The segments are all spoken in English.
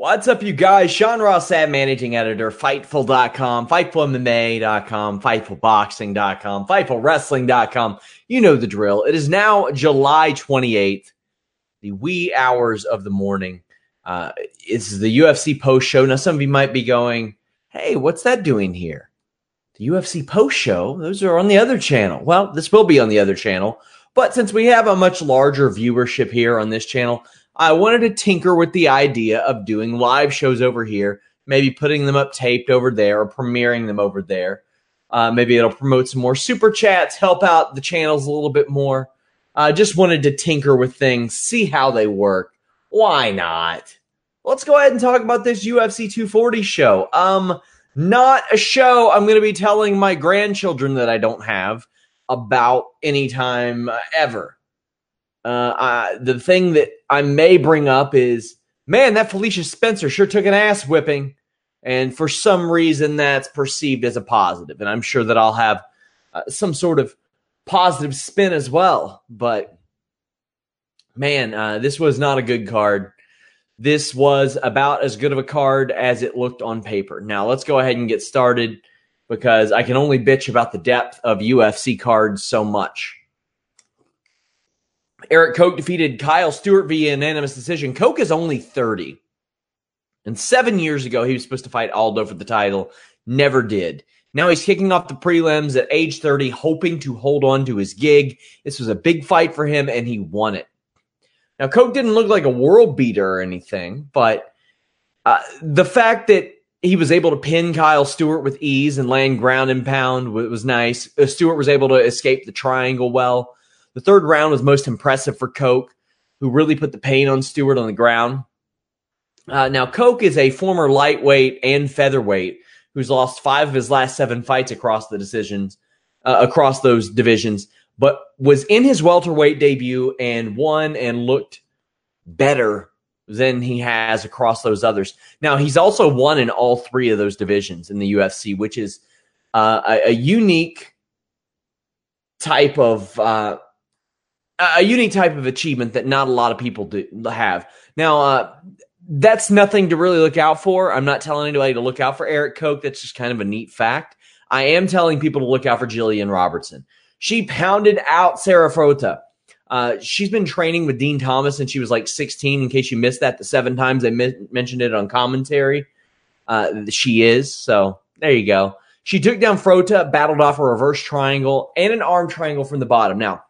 What's up, you guys? Sean Ross Sapp, managing editor, Fightful.com, FightfulMMA.com, FightfulBoxing.com, FightfulWrestling.com. You know the drill. It is now July 28th, the wee hours of the morning. Uh, this is the UFC post show. Now, some of you might be going, hey, what's that doing here? The UFC post show, those are on the other channel. Well, this will be on the other channel. But since we have a much larger viewership here on this channel, I wanted to tinker with the idea of doing live shows over here, maybe putting them up taped over there or premiering them over there. Uh, maybe it'll promote some more super chats, help out the channels a little bit more. I uh, just wanted to tinker with things, see how they work. Why not? Let's go ahead and talk about this UFC 240 show. Um, not a show I'm going to be telling my grandchildren that I don't have about anytime ever. Uh, I, the thing that I may bring up is, man, that Felicia Spencer sure took an ass whipping, and for some reason that's perceived as a positive, and I'm sure that I'll have uh, some sort of positive spin as well. But man, uh, this was not a good card. This was about as good of a card as it looked on paper. Now let's go ahead and get started because I can only bitch about the depth of UFC cards so much. Erik Koch defeated Kyle Stewart via unanimous decision. Koch is only 30. And seven years ago, he was supposed to fight Aldo for the title. Never did. Now he's kicking off the prelims at age 30, hoping to hold on to his gig. This was a big fight for him, and he won it. Now, Koch didn't look like a world beater or anything, but uh, the fact that he was able to pin Kyle Stewart with ease and land ground and pound was nice. Uh, Stewart was able to escape the triangle well. The third round was most impressive for Koch, who really put the pain on Stewart on the ground. Uh, now, Koch is a former lightweight and featherweight who's lost five of his last seven fights across the decisions, uh, across those divisions, but was in his welterweight debut and won and looked better than he has across those others. Now, he's also won in all three of those divisions in the UFC, which is uh, a, a, unique type of uh, a unique type of achievement that not a lot of people do have. Now, uh, that's nothing to really look out for. I'm not telling anybody to look out for Erik Koch. That's just kind of a neat fact. I am telling people to look out for Jillian Robertson. She pounded out Sarah Frota. Uh, she's been training with Dean Thomas since she was like 16. In case you missed that, the seven times I mi- mentioned it on commentary, uh, she is. So there you go. She took down Frota, battled off a reverse triangle and an arm triangle from the bottom. Now,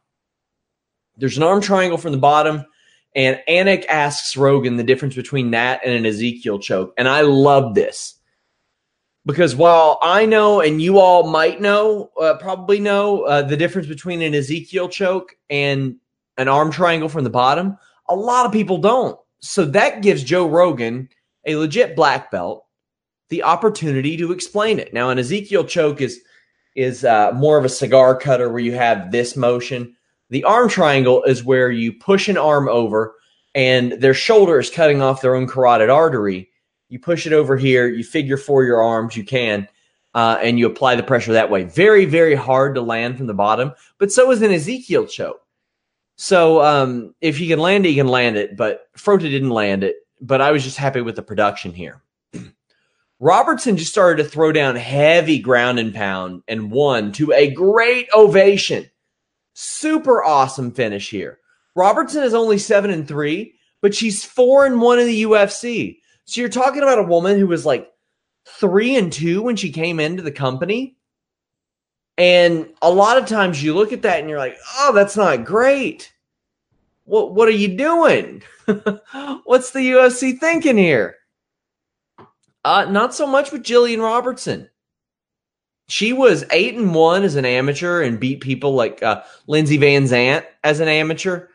there's an arm triangle from the bottom, and Anik asks Rogan the difference between that and an Ezekiel choke. And I love this because while I know and you all might know, uh, probably know uh, the difference between an Ezekiel choke and an arm triangle from the bottom, a lot of people don't. So that gives Joe Rogan, a legit black belt, the opportunity to explain it. Now, an Ezekiel choke is is uh, more of a cigar cutter where you have this motion. The arm triangle is where you push an arm over and their shoulder is cutting off their own carotid artery. You push it over here, you figure four your arms, you can, uh, and you apply the pressure that way. Very, very hard to land from the bottom, but so is an Ezekiel choke. So um, if you can land it, you can land it, but Frota didn't land it. But I was just happy with the production here. Robertson just started to throw down heavy ground and pound and won to a great ovation. Super awesome finish here. Robertson is only seven and three, but she's four and one in the UFC. So you're talking about a woman who was like three and two when she came into the company. And a lot of times you look at that and you're like, oh, that's not great. What what are you doing? What's the UFC thinking here? Uh, not so much with Jillian Robertson. She was eight and one as an amateur and beat people like uh, Lindsey Van Zant as an amateur.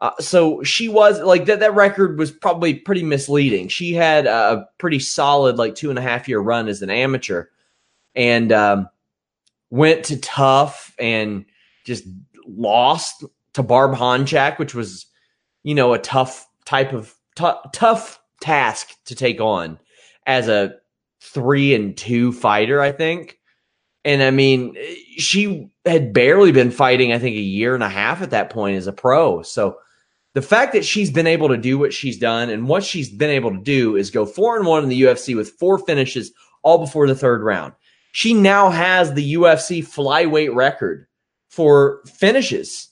Uh, so she was like that. That record was probably pretty misleading. She had a pretty solid like two and a half year run as an amateur, and um, went to tough and just lost to Barb Honchak, which was you know a tough type of t- tough task to take on as a three and two fighter. I think. And I mean, she had barely been fighting, I think, a year and a half at that point as a pro. So the fact that she's been able to do what she's done and what she's been able to do is go four and one in the UFC with four finishes all before the third round. She now has the UFC flyweight record for finishes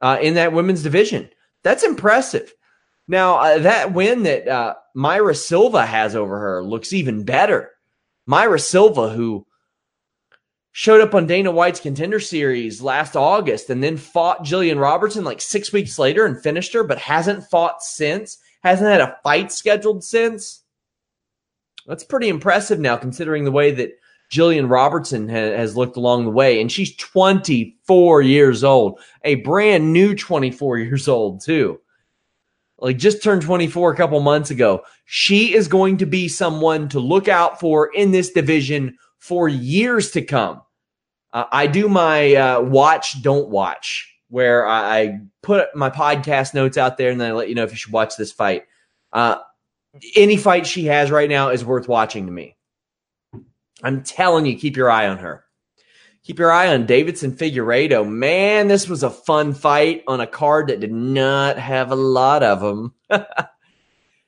uh, in that women's division. That's impressive. Now, uh, that win that uh, Mayra Silva has over her looks even better. Mayra Silva, who showed up on Dana White's contender series last August and then fought Jillian Robertson like six weeks later and finished her, but hasn't fought since, hasn't had a fight scheduled since. That's pretty impressive now, considering the way that Jillian Robertson ha- has looked along the way. And she's 24 years old, a brand new 24 years old, too. Like just turned 24 a couple months ago. She is going to be someone to look out for in this division for years to come. Uh, I do my uh, watch, don't watch, where I, put my podcast notes out there and then I let you know if you should watch this fight. Uh, any fight she has right now is worth watching to me. I'm telling you, keep your eye on her. Keep your eye on Deiveson Figueiredo. Man, this was a fun fight on a card that did not have a lot of them.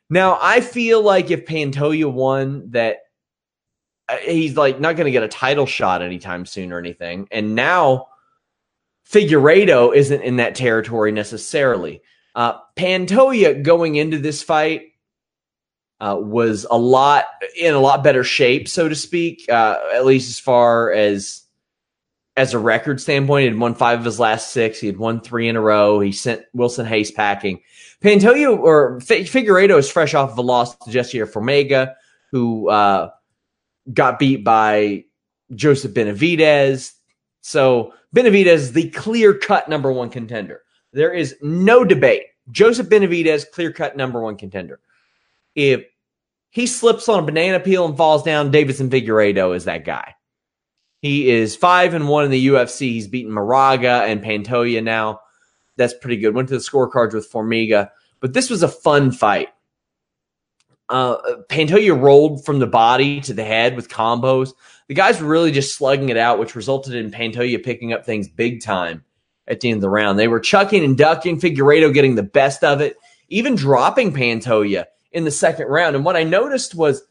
now, I feel like if Pantoja won, that he's like not going to get a title shot anytime soon or anything. And now Figueiredo isn't in that territory necessarily. Uh, Pantoja going into this fight uh, was a lot in a lot better shape, so to speak. Uh, at least as far as as a record standpoint, he had won five of his last six. He had won three in a row. He sent Wilson Reis packing. Pantoja or F- Figueiredo is fresh off of a loss to Jussier Formiga, who uh, got beat by Joseph Benavidez. So Benavidez is the clear cut number one contender. There is no debate. Joseph Benavidez, clear cut number one contender. If he slips on a banana peel and falls down, Deiveson Figueiredo is that guy. He is five and one in the UFC. He's beaten Moraga and Pantoja now. That's pretty good. Went to the scorecards with Formiga, but this was a fun fight. Uh, Pantoja rolled from the body to the head with combos. The guys were really just slugging it out, which resulted in Pantoja picking up things big time at the end of the round. They were chucking and ducking, Figueiredo getting the best of it, even dropping Pantoja in the second round. And what I noticed was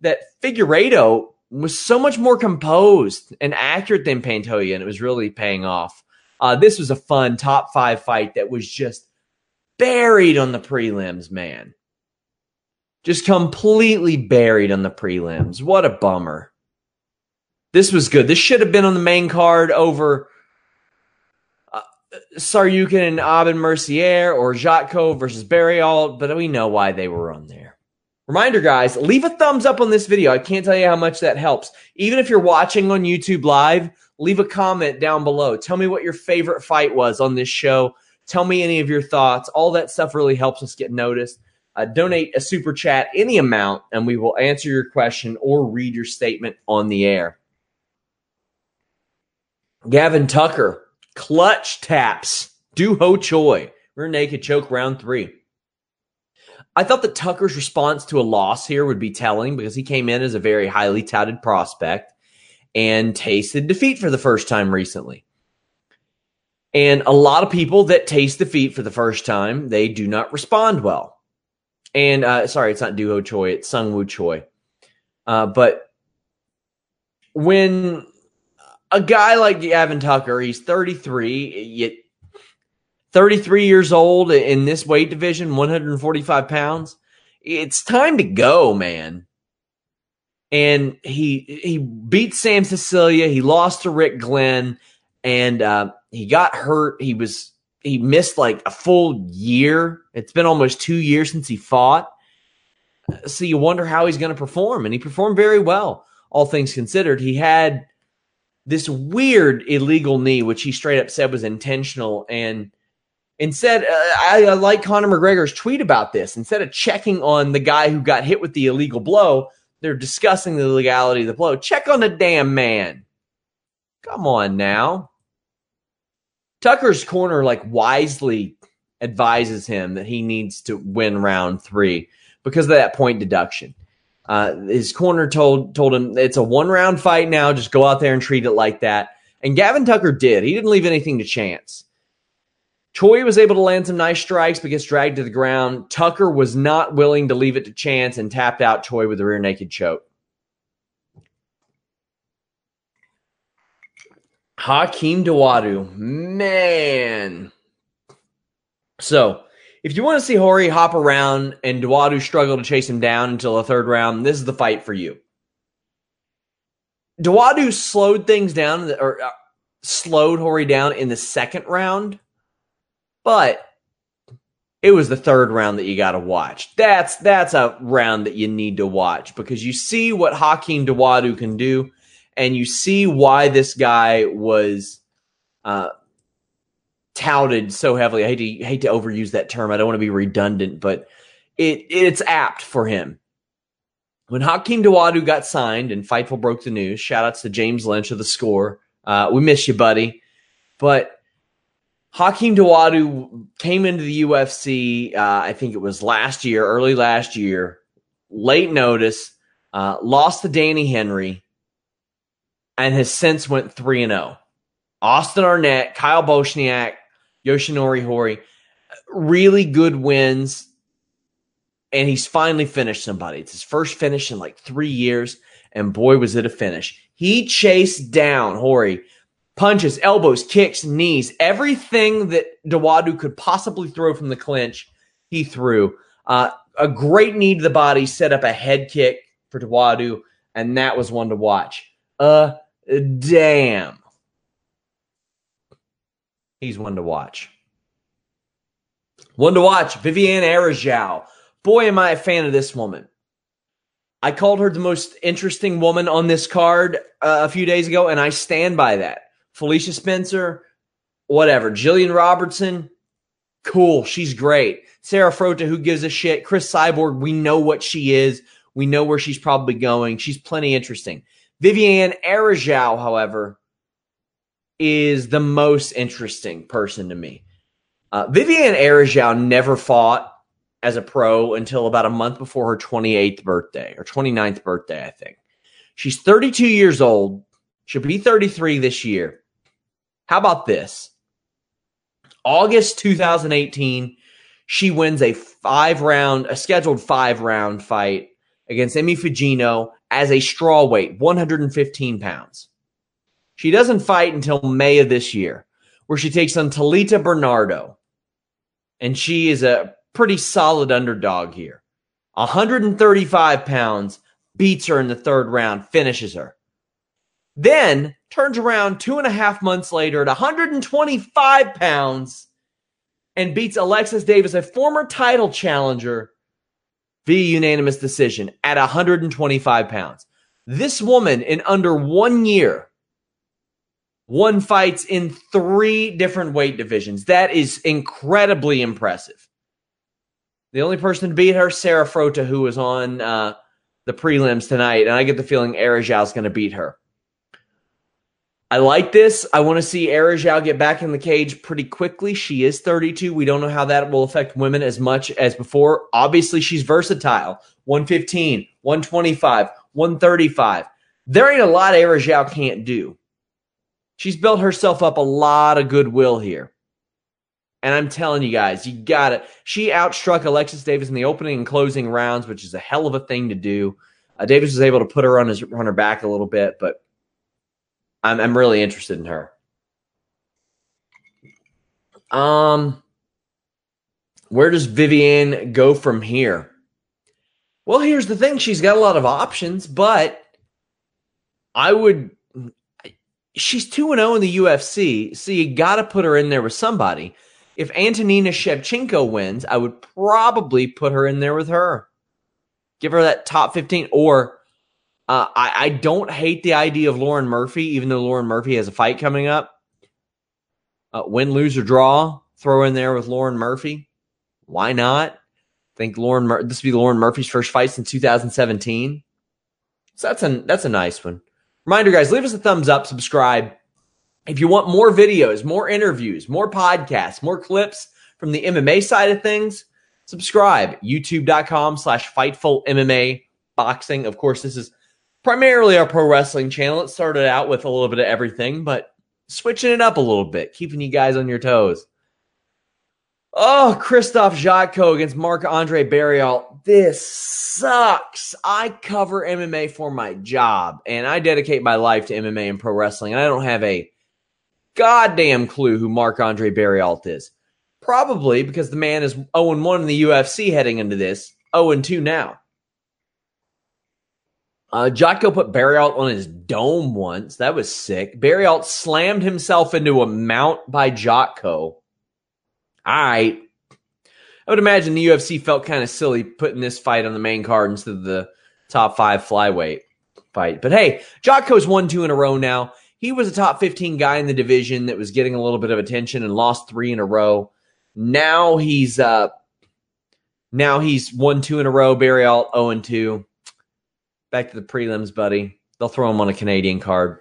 that Figueiredo was so much more composed and accurate than Pantoja, and it was really paying off. Uh, this was a fun top five fight that was just buried on the prelims, man just completely buried on the prelims. What a bummer. This was good. This should have been on the main card over uh, Tsarukyan and Aubin Mercier or Jotko versus Barriault, but we know why they were on there. Reminder, guys, leave a thumbs up on this video. I can't tell you how much that helps. Even if you're watching on YouTube Live, leave a comment down below. Tell me what your favorite fight was on this show. Tell me any of your thoughts. All that stuff really helps us get noticed uh, donate a super chat, any amount, and we will answer your question or read your statement on the air. Gavin Tucker, clutch taps, Doo Ho Choi, rear naked choke round three. I thought that Tucker's response to a loss here would be telling because he came in as a very highly touted prospect and tasted defeat for the first time recently. And a lot of people that taste defeat for the first time, they do not respond well and uh, sorry, it's not Doo Ho Choi, it's Sung Woo Choi. Uh, but when a guy like Gavin Tucker, he's 33, yet 33 years old in this weight division, 145 pounds. It's time to go, man. And he he beat Sam Sicilia. He lost to Rick Glenn, and uh, he got hurt. He was he missed like a full year. It's been almost two years since he fought. So you wonder how he's going to perform, and he performed very well, all things considered. He had this weird illegal knee, which he straight up said was intentional, and instead, uh, I, I like Conor McGregor's tweet about this. Instead of checking on the guy who got hit with the illegal blow, they're discussing the legality of the blow. Check on the damn man. Come on now. Tucker's corner like wisely advises him that he needs to win round three because of that point deduction. Uh, his corner told told him it's a one round fight now. Just go out there and treat it like that. And Gavin Tucker did. He didn't leave anything to chance. Choi was able to land some nice strikes but gets dragged to the ground. Tucker was not willing to leave it to chance and tapped out Choi with a rear naked choke. Hakeem Dawodu, man. So, if you want to see Hori hop around and Dawodu struggle to chase him down until the third round, this is the fight for you. Dawodu slowed things down or uh, slowed Hori down in the second round, but it was the third round that you got to watch. That's that's a round that you need to watch because you see what Hakeem Dawodu can do and you see why this guy was uh, touted so heavily. I hate to hate to overuse that term. I don't want to be redundant, but it it's apt for him. When Hakeem Dawodu got signed and Fightful broke the news, shout outs to James Lynch of the score. Uh, we miss you, buddy. But Hakeem Dawodu came into the UFC, uh, I think it was last year, early last year, late notice, uh, lost to Danny Henry, and has since went 3 and 0. Austin Arnett, Kyle Bochniak, Yoshinori Hori, really good wins. And he's finally finished somebody. It's his first finish in like three years. And boy, was it a finish. He chased down Hori, punches, elbows, kicks, knees, everything that Dawodu could possibly throw from the clinch, he threw. Uh, a great knee to the body, set up a head kick for Dawodu, and that was one to watch. Uh, damn. He's one to watch. One to watch, Viviane Araújo. Boy, am I a fan of this woman. I called her the most interesting woman on this card uh, a few days ago, and I stand by that. Felicia Spencer, whatever. Jillian Robertson, cool. She's great. Sarah Frota, who gives a shit? Cris Cyborg, we know what she is. We know where she's probably going. She's plenty interesting. Viviane Araújo, however, is the most interesting person to me. Uh, Viviane Araújo never fought as a pro until about a month before her 28th birthday or 29th birthday, I think. She's 32 years old. She'll be 33 this year. How about this? August 2018, she wins a five round, a scheduled five round fight against Emi Fujino as a straw weight, 115 pounds. She doesn't fight until May of this year, where she takes on Talita Bernardo. And she is a pretty solid underdog here. 135 pounds, beats her in the third round, finishes her. Then turns around two and a half months later at 125 pounds and beats Alexis Davis, a former title challenger, via unanimous decision at 125 pounds. This woman, in under one year, won fights in three different weight divisions. That is incredibly impressive. The only person to beat her, Sarah Frota, who was on uh, the prelims tonight, and I get the feeling Araújo is going to beat her. I like this. I want to see Araújo get back in the cage pretty quickly. She is 32. We don't know how that will affect women as much as before. Obviously, she's versatile. 115, 125, 135. There ain't a lot Araújo can't do. She's built herself up a lot of goodwill here. And I'm telling you guys, you got it. She outstruck Alexis Davis in the opening and closing rounds, which is a hell of a thing to do. Uh, Davis was able to put her on his on her back a little bit, but I'm, I'm really interested in her. Um, where does Vivian go from here? Well, here's the thing: she's got a lot of options, but I would. She's two and zero in the UFC, so you got to put her in there with somebody. If Antonina Shevchenko wins, I would probably put her in there with her. Give her that top fifteen, or uh, I, I don't hate the idea of Lauren Murphy, even though Lauren Murphy has a fight coming up. Uh, win, lose, or draw, throw in there with Lauren Murphy. Why not? I think Lauren Mur- this would be Lauren Murphy's first fight since 2017. So that's a that's a nice one. Reminder, guys, leave us a thumbs up, subscribe. If you want more videos, more interviews, more podcasts, more clips from the MMA side of things, subscribe. YouTube.com slash Fightful MMA Boxing. Of course, this is primarily our pro wrestling channel. It started out with a little bit of everything, but switching it up a little bit, keeping you guys on your toes. Oh, Krzysztof Jotko against Marc Andre Barriault. This sucks. I cover MMA for my job and I dedicate my life to MMA and pro wrestling. And I don't have a goddamn clue who Marc Andre Barriault is. Probably because the man is 0 1 in the UFC heading into this, 0 2 now. Uh, Jotko put Barriault on his dome once. That was sick. Barriault slammed himself into a mount by Jotko. All right. I would imagine the UFC felt kind of silly putting this fight on the main card instead of the top five flyweight fight. But hey, Jotko's won two in a row now. He was a top 15 guy in the division that was getting a little bit of attention and lost three in a row. Now he's uh now he's won two in a row. Barriault 0 and 2. Back to the prelims, buddy. They'll throw him on a Canadian card.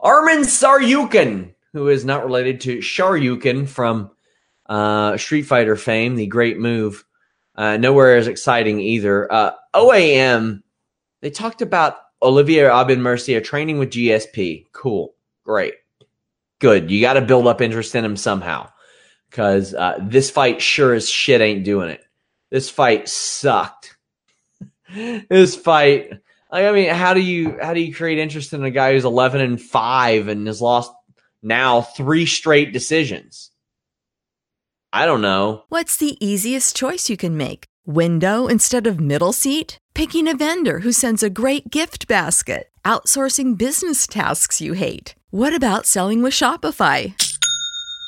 Armin Tsarukyan who is not related to Shoryuken from uh, Street Fighter fame, the great move. Uh, nowhere as exciting either. Uh, OAM, they talked about Olivier Aubin Mercier training with GSP. Cool. Great. Good. You got to build up interest in him somehow because uh, this fight sure as shit ain't doing it. This fight sucked. This fight. I mean, how do you how do you create interest in a guy who's eleven and five and has lost now three straight decisions. I don't know. What's the easiest choice you can make? Window instead of middle seat? Picking a vendor who sends a great gift basket? Outsourcing business tasks you hate? What about selling with Shopify?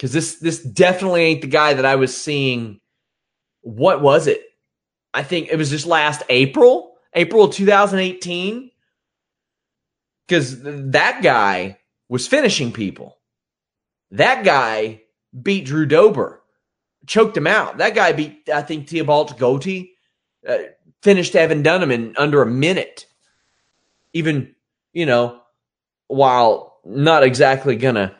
because this this definitely ain't the guy that I was seeing. What was it? I think it was just last April, April 2018. Because that guy was finishing people. That guy beat Drew Dober, choked him out. That guy beat, I think, Thibault Gouti, uh, finished Evan Dunham in under a minute. Even, you know, while not exactly gonna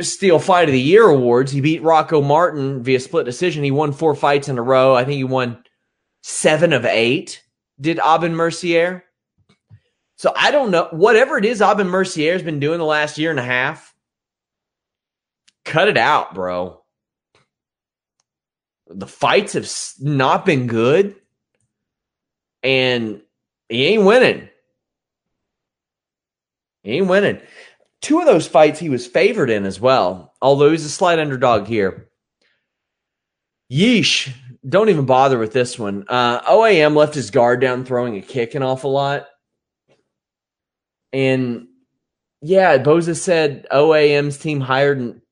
steal Fight of the Year awards. He beat Rocco Martin via split decision. He won four fights in a row. I think he won seven of eight. Did Aubin Mercier? So I don't know. Whatever it is Aubin Mercier has been doing the last year and a half, cut it out, bro. The fights have not been good, and he ain't winning. He ain't winning. Two of those fights he was favored in as well, although he's a slight underdog here. Yeesh. Don't even bother with this one. Uh, OAM left his guard down throwing a kick an awful lot. And yeah, Boza said OAM's team hired an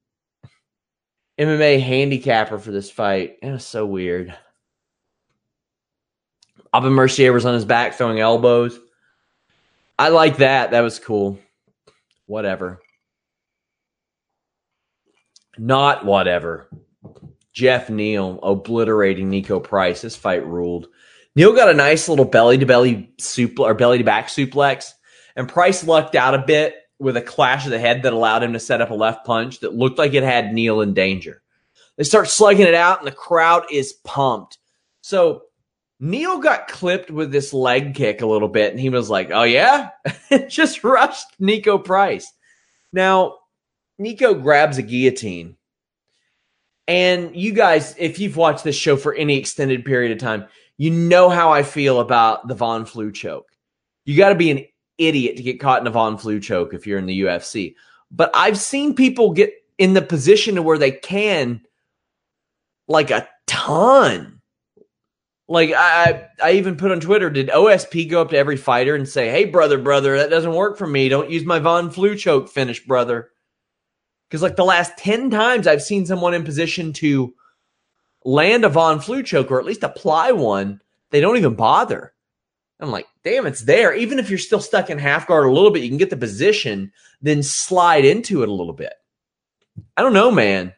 MMA handicapper for this fight. It was so weird. Aubin Mercier was on his back throwing elbows. I like that. That was cool. Whatever. Not whatever. Geoff Neal obliterating Niko Price. This fight ruled. Neal got a nice little belly to belly suplex or belly to back suplex, and Price lucked out a bit with a clash of the head that allowed him to set up a left punch that looked like it had Neal in danger. They start slugging it out, and the crowd is pumped. So Neal got clipped with this leg kick a little bit, and he was like, "Oh yeah," just rushed Niko Price. Now, Niko grabs a guillotine, and you guys, if you've watched this show for any extended period of time, you know how I feel about the Von Flue choke. You got to be an idiot to get caught in a Von Flue choke if you're in the UFC. But I've seen people get in the position to where they can, like a ton like I, I even put on Twitter, did OSP go up to every fighter and say, "Hey, brother, brother, that doesn't work for me. Don't use my Von Flue choke finish, brother." Because like the last ten times I've seen someone in position to land a Von Flue choke or at least apply one, they don't even bother. I'm like, damn, it's there. Even if you're still stuck in half guard a little bit, you can get the position, then slide into it a little bit. I don't know, man.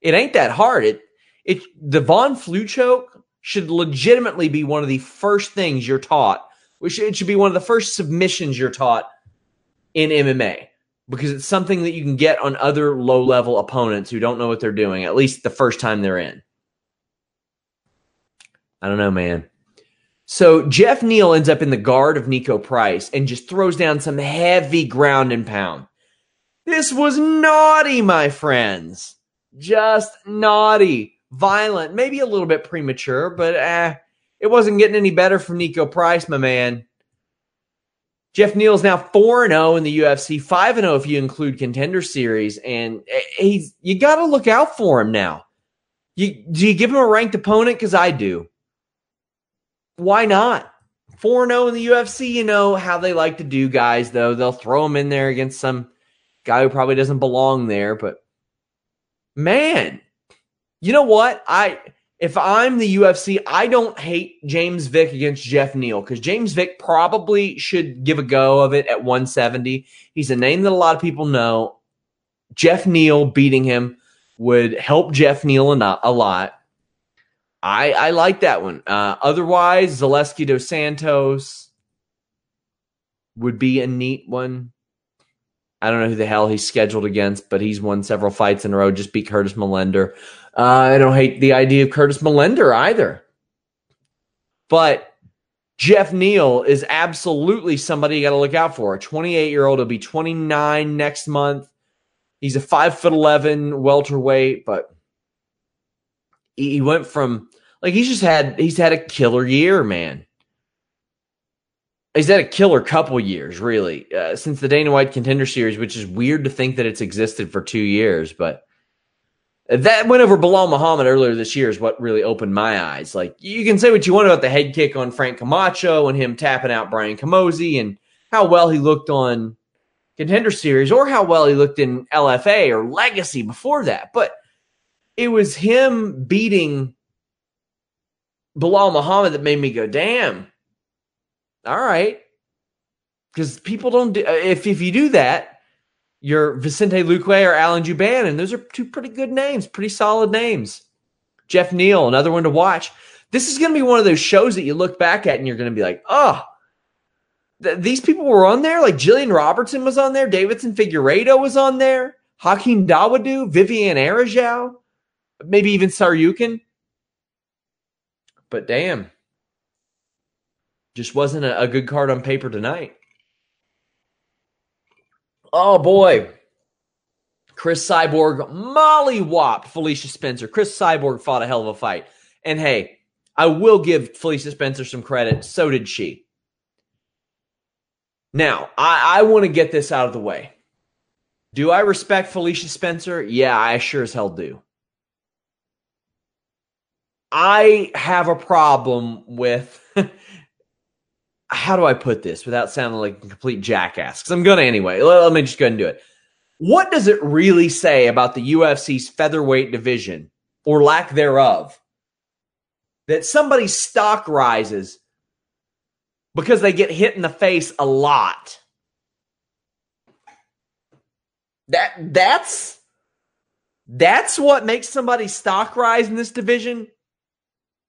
It ain't that hard. It it the Von Flue choke should legitimately be one of the first things you're taught. Which it should be one of the first submissions you're taught in MMA because it's something that you can get on other low level opponents who don't know what they're doing, at least the first time they're in. I don't know, man. So Geoff Neal ends up in the guard of Niko Price and just throws down some heavy ground and pound. This was naughty, my friends. Just naughty violent, maybe a little bit premature, but eh, it wasn't getting any better from Niko Price, my man. Geoff Neal's now 4 0 in the UFC, 5 0 if you include contender series, and eh, he's you got to look out for him now. You do you give him a ranked opponent cuz I do. Why not? 4 0 in the UFC, you know how they like to do guys though. They'll throw him in there against some guy who probably doesn't belong there, but man, you know what? I if I'm the UFC, I don't hate James Vick against Geoff Neal because James Vick probably should give a go of it at 170. He's a name that a lot of people know. Geoff Neal beating him would help Geoff Neal a, lot. I I like that one. Uh, otherwise, Zaleski dos Santos would be a neat one. I don't know who the hell he's scheduled against, but he's won several fights in a row. Just beat Curtis Millender. Uh, I don't hate the idea of Curtis Millender either. But Geoff Neal is absolutely somebody you got to look out for. A 28 year old will be 29 next month. He's a five foot 11 welterweight, but he went from like he's just had he's had a killer year, man. He's had a killer couple years, really, uh, since the Dana White Contender Series, which is weird to think that it's existed for two years, but that went over Belal Muhammad earlier this year is what really opened my eyes. Like you can say what you want about the head kick on Frank Camacho and him tapping out Brian Camozzi and how well he looked on Contender Series or how well he looked in LFA or Legacy before that. But it was him beating Belal Muhammad that made me go, damn. All right. Because people don't do, if, if you do that, your Vicente Luque or Alan Jouban, and those are two pretty good names, pretty solid names. Geoff Neal, another one to watch. This is going to be one of those shows that you look back at and you're going to be like, oh, th- these people were on there. Like Jillian Robertson was on there. Deiveson Figueiredo was on there. Hakeem Dawodu, Vivian Araujo, maybe even Tsarukyan. But damn, just wasn't a, a good card on paper tonight. Oh boy. Cris Cyborg molly whopped Felicia Spencer. Cris Cyborg fought a hell of a fight. And hey, I will give Felicia Spencer some credit. So did she. Now, I, I want to get this out of the way. Do I respect Felicia Spencer? Yeah, I sure as hell do. I have a problem with how do I put this without sounding like a complete jackass? Because I'm to anyway. Let, let me just go ahead and do it. What does it really say about the UFC's featherweight division or lack thereof that somebody's stock rises because they get hit in the face a lot? That that's that's what makes somebody's stock rise in this division.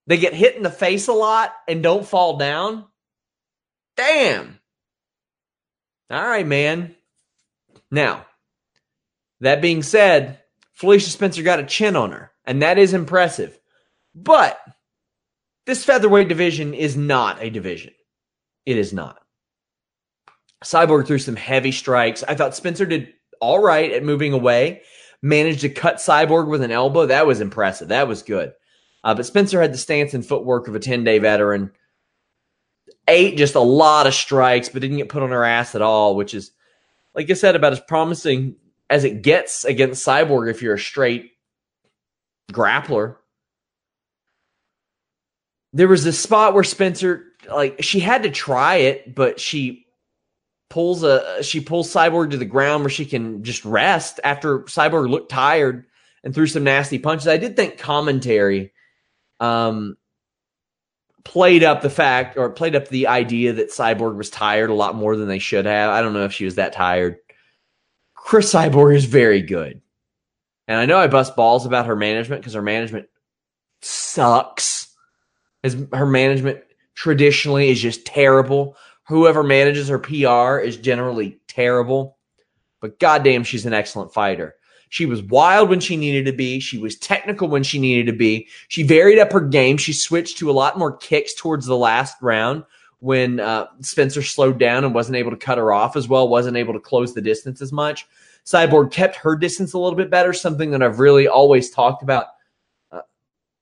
They get hit in the face a lot and don't fall down. Damn. All right, man. Now, that being said, Felicia Spencer got a chin on her, and that is impressive. But this featherweight division is not a division. It is not. Cyborg threw some heavy strikes. I thought Spencer did all right at moving away, managed to cut Cyborg with an elbow. That was impressive. That was good. Uh, but Spencer had the stance and footwork of a 10 day veteran. Ate just a lot of strikes, but didn't get put on her ass at all, which is, like I said, about as promising as it gets against Cyborg if you're a straight grappler. There was this spot where Spencer, like, she had to try it, but she pulls a she pulls Cyborg to the ground where she can just rest after Cyborg looked tired and threw some nasty punches. I did think commentary um played up the fact or played up the idea that Cyborg was tired a lot more than they should have. I don't know if she was that tired. Cris Cyborg is very good. And I know I bust balls about her management because her management sucks. His, her management traditionally is just terrible. Whoever manages her PR is generally terrible. But goddamn, she's an excellent fighter. She was wild when she needed to be. She was technical when she needed to be. She varied up her game. She switched to a lot more kicks towards the last round when uh, Spencer slowed down and wasn't able to cut her off as well, wasn't able to close the distance as much. Cyborg kept her distance a little bit better, something that I've really always talked about uh,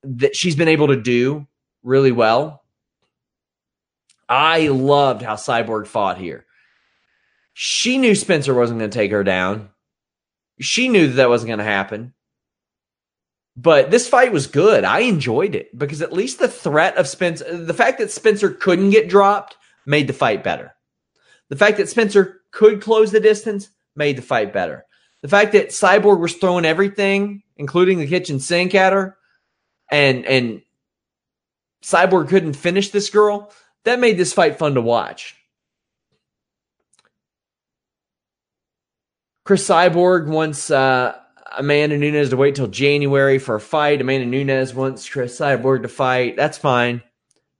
that she's been able to do really well. I loved how Cyborg fought here. She knew Spencer wasn't going to take her down. She knew that that wasn't going to happen. But this fight was good. I enjoyed it because at least the threat of Spencer, the fact that Spencer couldn't get dropped made the fight better. The fact that Spencer could close the distance made the fight better. The fact that Cyborg was throwing everything, including the kitchen sink at her, and and Cyborg couldn't finish this girl, that made this fight fun to watch. Cris Cyborg wants uh, Amanda Nunes to wait till January for a fight. Amanda Nunes wants Cris Cyborg to fight. That's fine.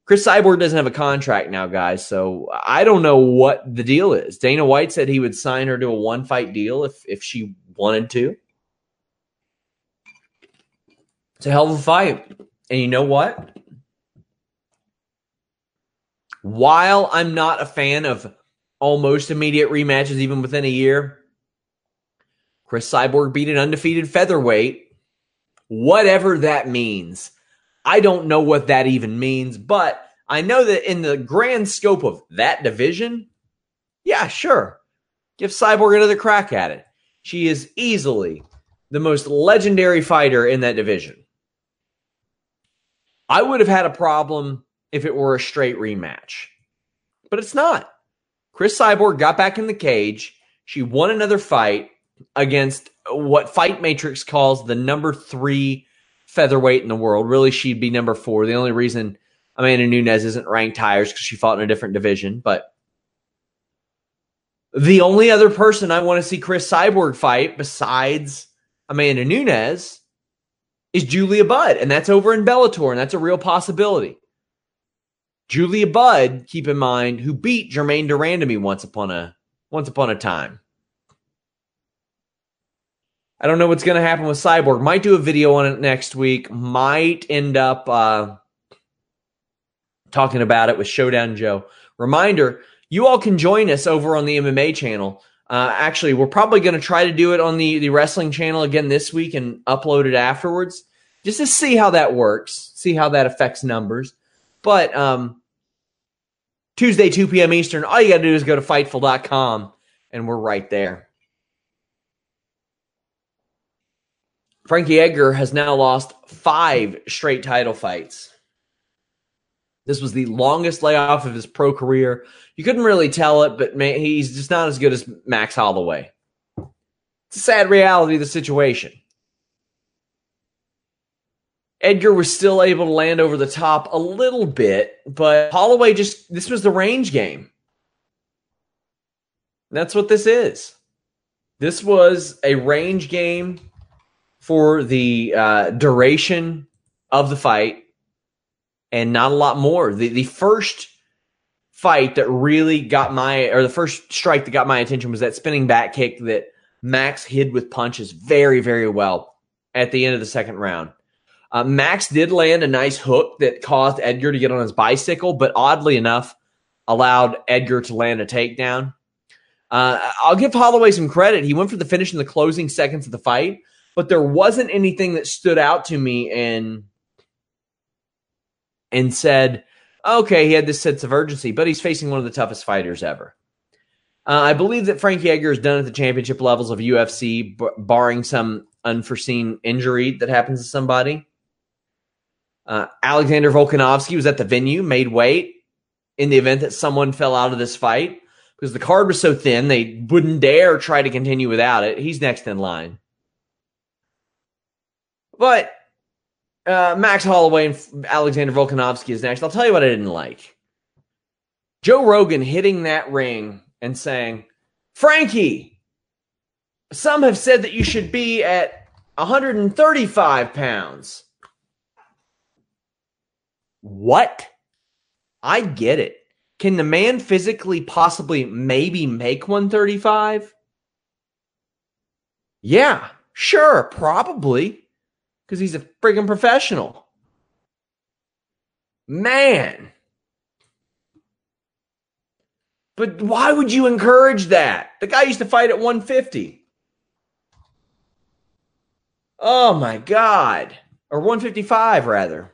Cris Cyborg doesn't have a contract now, guys, so I don't know what the deal is. Dana White said he would sign her to a one fight deal if if she wanted to. It's a hell of a fight. And you know what? While I'm not a fan of almost immediate rematches, even within a year, Cris Cyborg beat an undefeated featherweight. Whatever that means. I don't know what that even means, but I know that in the grand scope of that division, yeah, sure. Give Cyborg another crack at it. She is easily the most legendary fighter in that division. I would have had a problem if it were a straight rematch. But it's not. Cris Cyborg got back in the cage. She won another fight against what Fight Matrix calls the number three featherweight in the world. Really, she'd be number four. The only reason Amanda Nunes isn't ranked higher is because she fought in a different division. But the only other person I want to see Cris Cyborg fight besides Amanda Nunes is Julia Budd, and that's over in Bellator, and that's a real possibility. Julia Budd, keep in mind, who beat Germaine de Randamie once upon a once upon a time. I don't know what's going to happen with Cyborg. Might do a video on it next week. Might end up uh, talking about it with Showdown Joe. Reminder: you all can join us over on the MMA channel. Uh, actually, we're probably going to try to do it on the the wrestling channel again this week and upload it afterwards, just to see how that works, see how that affects numbers. But um, Tuesday, 2 p.m. Eastern, all you got to do is go to Fightful.com, and we're right there. Frankie Edgar has now lost five straight title fights. This was the longest layoff of his pro career. You couldn't really tell it, but man, he's just not as good as Max Holloway. It's a sad reality of the situation. Edgar was still able to land over the top a little bit, but Holloway just, this was the range game. That's what this is. This was a range game for the uh, duration of the fight and not a lot more. The, the first fight that really got my, or the first strike that got my attention was that spinning back kick that Max hid with punches very, very well at the end of the second round. Uh, Max did land a nice hook that caused Edgar to get on his bicycle, but oddly enough, allowed Edgar to land a takedown. Uh, I'll give Holloway some credit. He went for the finish in the closing seconds of the fight, but there wasn't anything that stood out to me and and said, okay, he had this sense of urgency, but he's facing one of the toughest fighters ever. Uh, I believe that Frankie Edgar is done at the championship levels of UFC, b- barring some unforeseen injury that happens to somebody. Uh, Alexander Volkanovski was at the venue, made weight in the event that someone fell out of this fight because the card was so thin they wouldn't dare try to continue without it. He's next in line. But uh, Max Holloway and Alexander Volkanovski is next. I'll tell you what I didn't like. Joe Rogan hitting that ring and saying, Frankie, some have said that you should be at 135 pounds. What? I get it. Can the man physically possibly maybe make 135? Yeah, sure, probably. Because he's a friggin' professional. Man. But why would you encourage that? The guy used to fight at 150. Oh my God. Or 155, rather.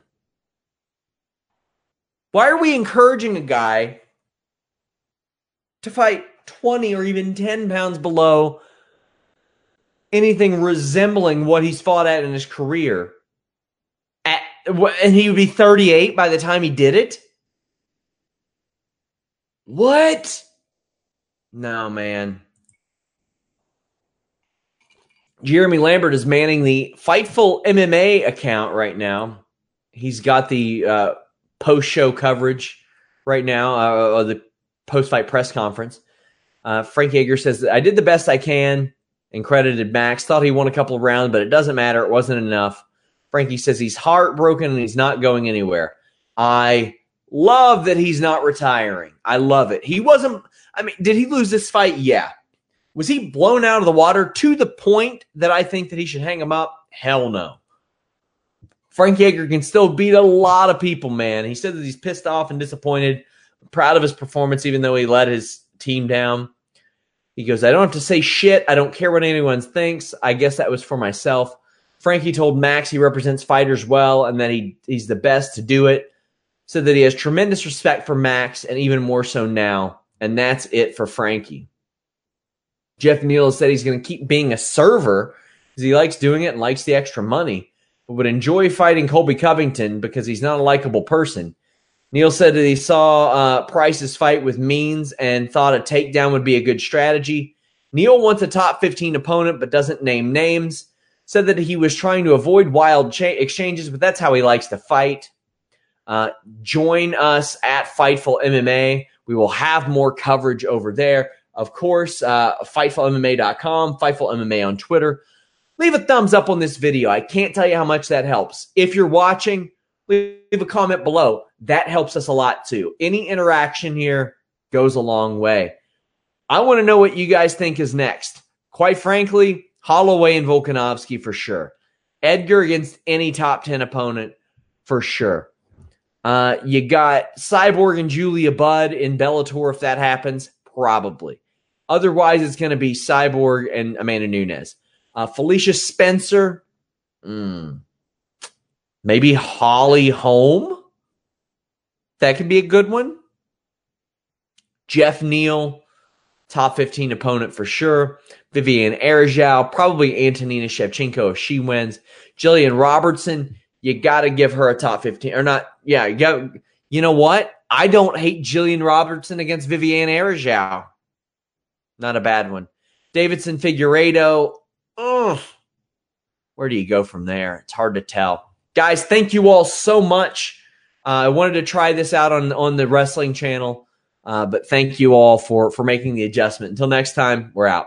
Why are we encouraging a guy to fight 20 or even 10 pounds below anything resembling what he's fought at in his career? At, and he would be 38 by the time he did it? What? No, man. Jeremy Lambert is manning the Fightful MMA account right now. He's got the uh, post show coverage right now, uh, the post fight press conference. Uh, Frank Edgar says, I did the best I can and credited Max. Thought he won a couple of rounds, but it doesn't matter. It wasn't enough. Frankie says he's heartbroken and he's not going anywhere. I love that he's not retiring. I love it. He wasn't, I mean, did he lose this fight? Yeah. Was he blown out of the water to the point that I think that he should hang him up? Hell no. Frank Edgar can still beat a lot of people, man. He said that he's pissed off and disappointed, proud of his performance, even though he let his team down. He goes, I don't have to say shit. I don't care what anyone thinks. I guess that was for myself. Frankie told Max he represents fighters well and that he, he's the best to do it. Said that he has tremendous respect for Max and even more so now. And that's it for Frankie. Geoff Neal said he's going to keep being a server because he likes doing it and likes the extra money but would enjoy fighting Colby Covington because he's not a likable person. Neal said that he saw uh, Price's fight with Means and thought a takedown would be a good strategy. Neal wants a top 15 opponent but doesn't name names. Said that he was trying to avoid wild cha- exchanges, but that's how he likes to fight. Uh, join us at Fightful MMA. We will have more coverage over there. Of course, uh, FightfulMMA.com, Fightful MMA on Twitter leave a thumbs up on this video. I can't tell you how much that helps. If you're watching, leave a comment below. That helps us a lot too. Any interaction here goes a long way. I want to know what you guys think is next. Quite frankly, Holloway and Volkanovski for sure. Edgar against any top 10 opponent for sure. Uh, you got Cyborg and Julia Budd in Bellator if that happens, probably. Otherwise, it's going to be Cyborg and Amanda Nunes. Uh, Felicia Spencer. Mm. Maybe Holly Holm. That could be a good one. Geoff Neal top 15 opponent for sure. Vivian Araujo, probably Antonina Shevchenko if she wins. Jillian Robertson, you got to give her a top 15 or not. Yeah, you, got, you know what? I don't hate Jillian Robertson against Vivian Araujo. Not a bad one. Deiveson Figueiredo. Ugh. Where do you go from there? It's hard to tell. Guys, thank you all so much. Uh, I wanted to try this out on, on the wrestling channel, uh, but thank you all for, for making the adjustment. Until next time, we're out.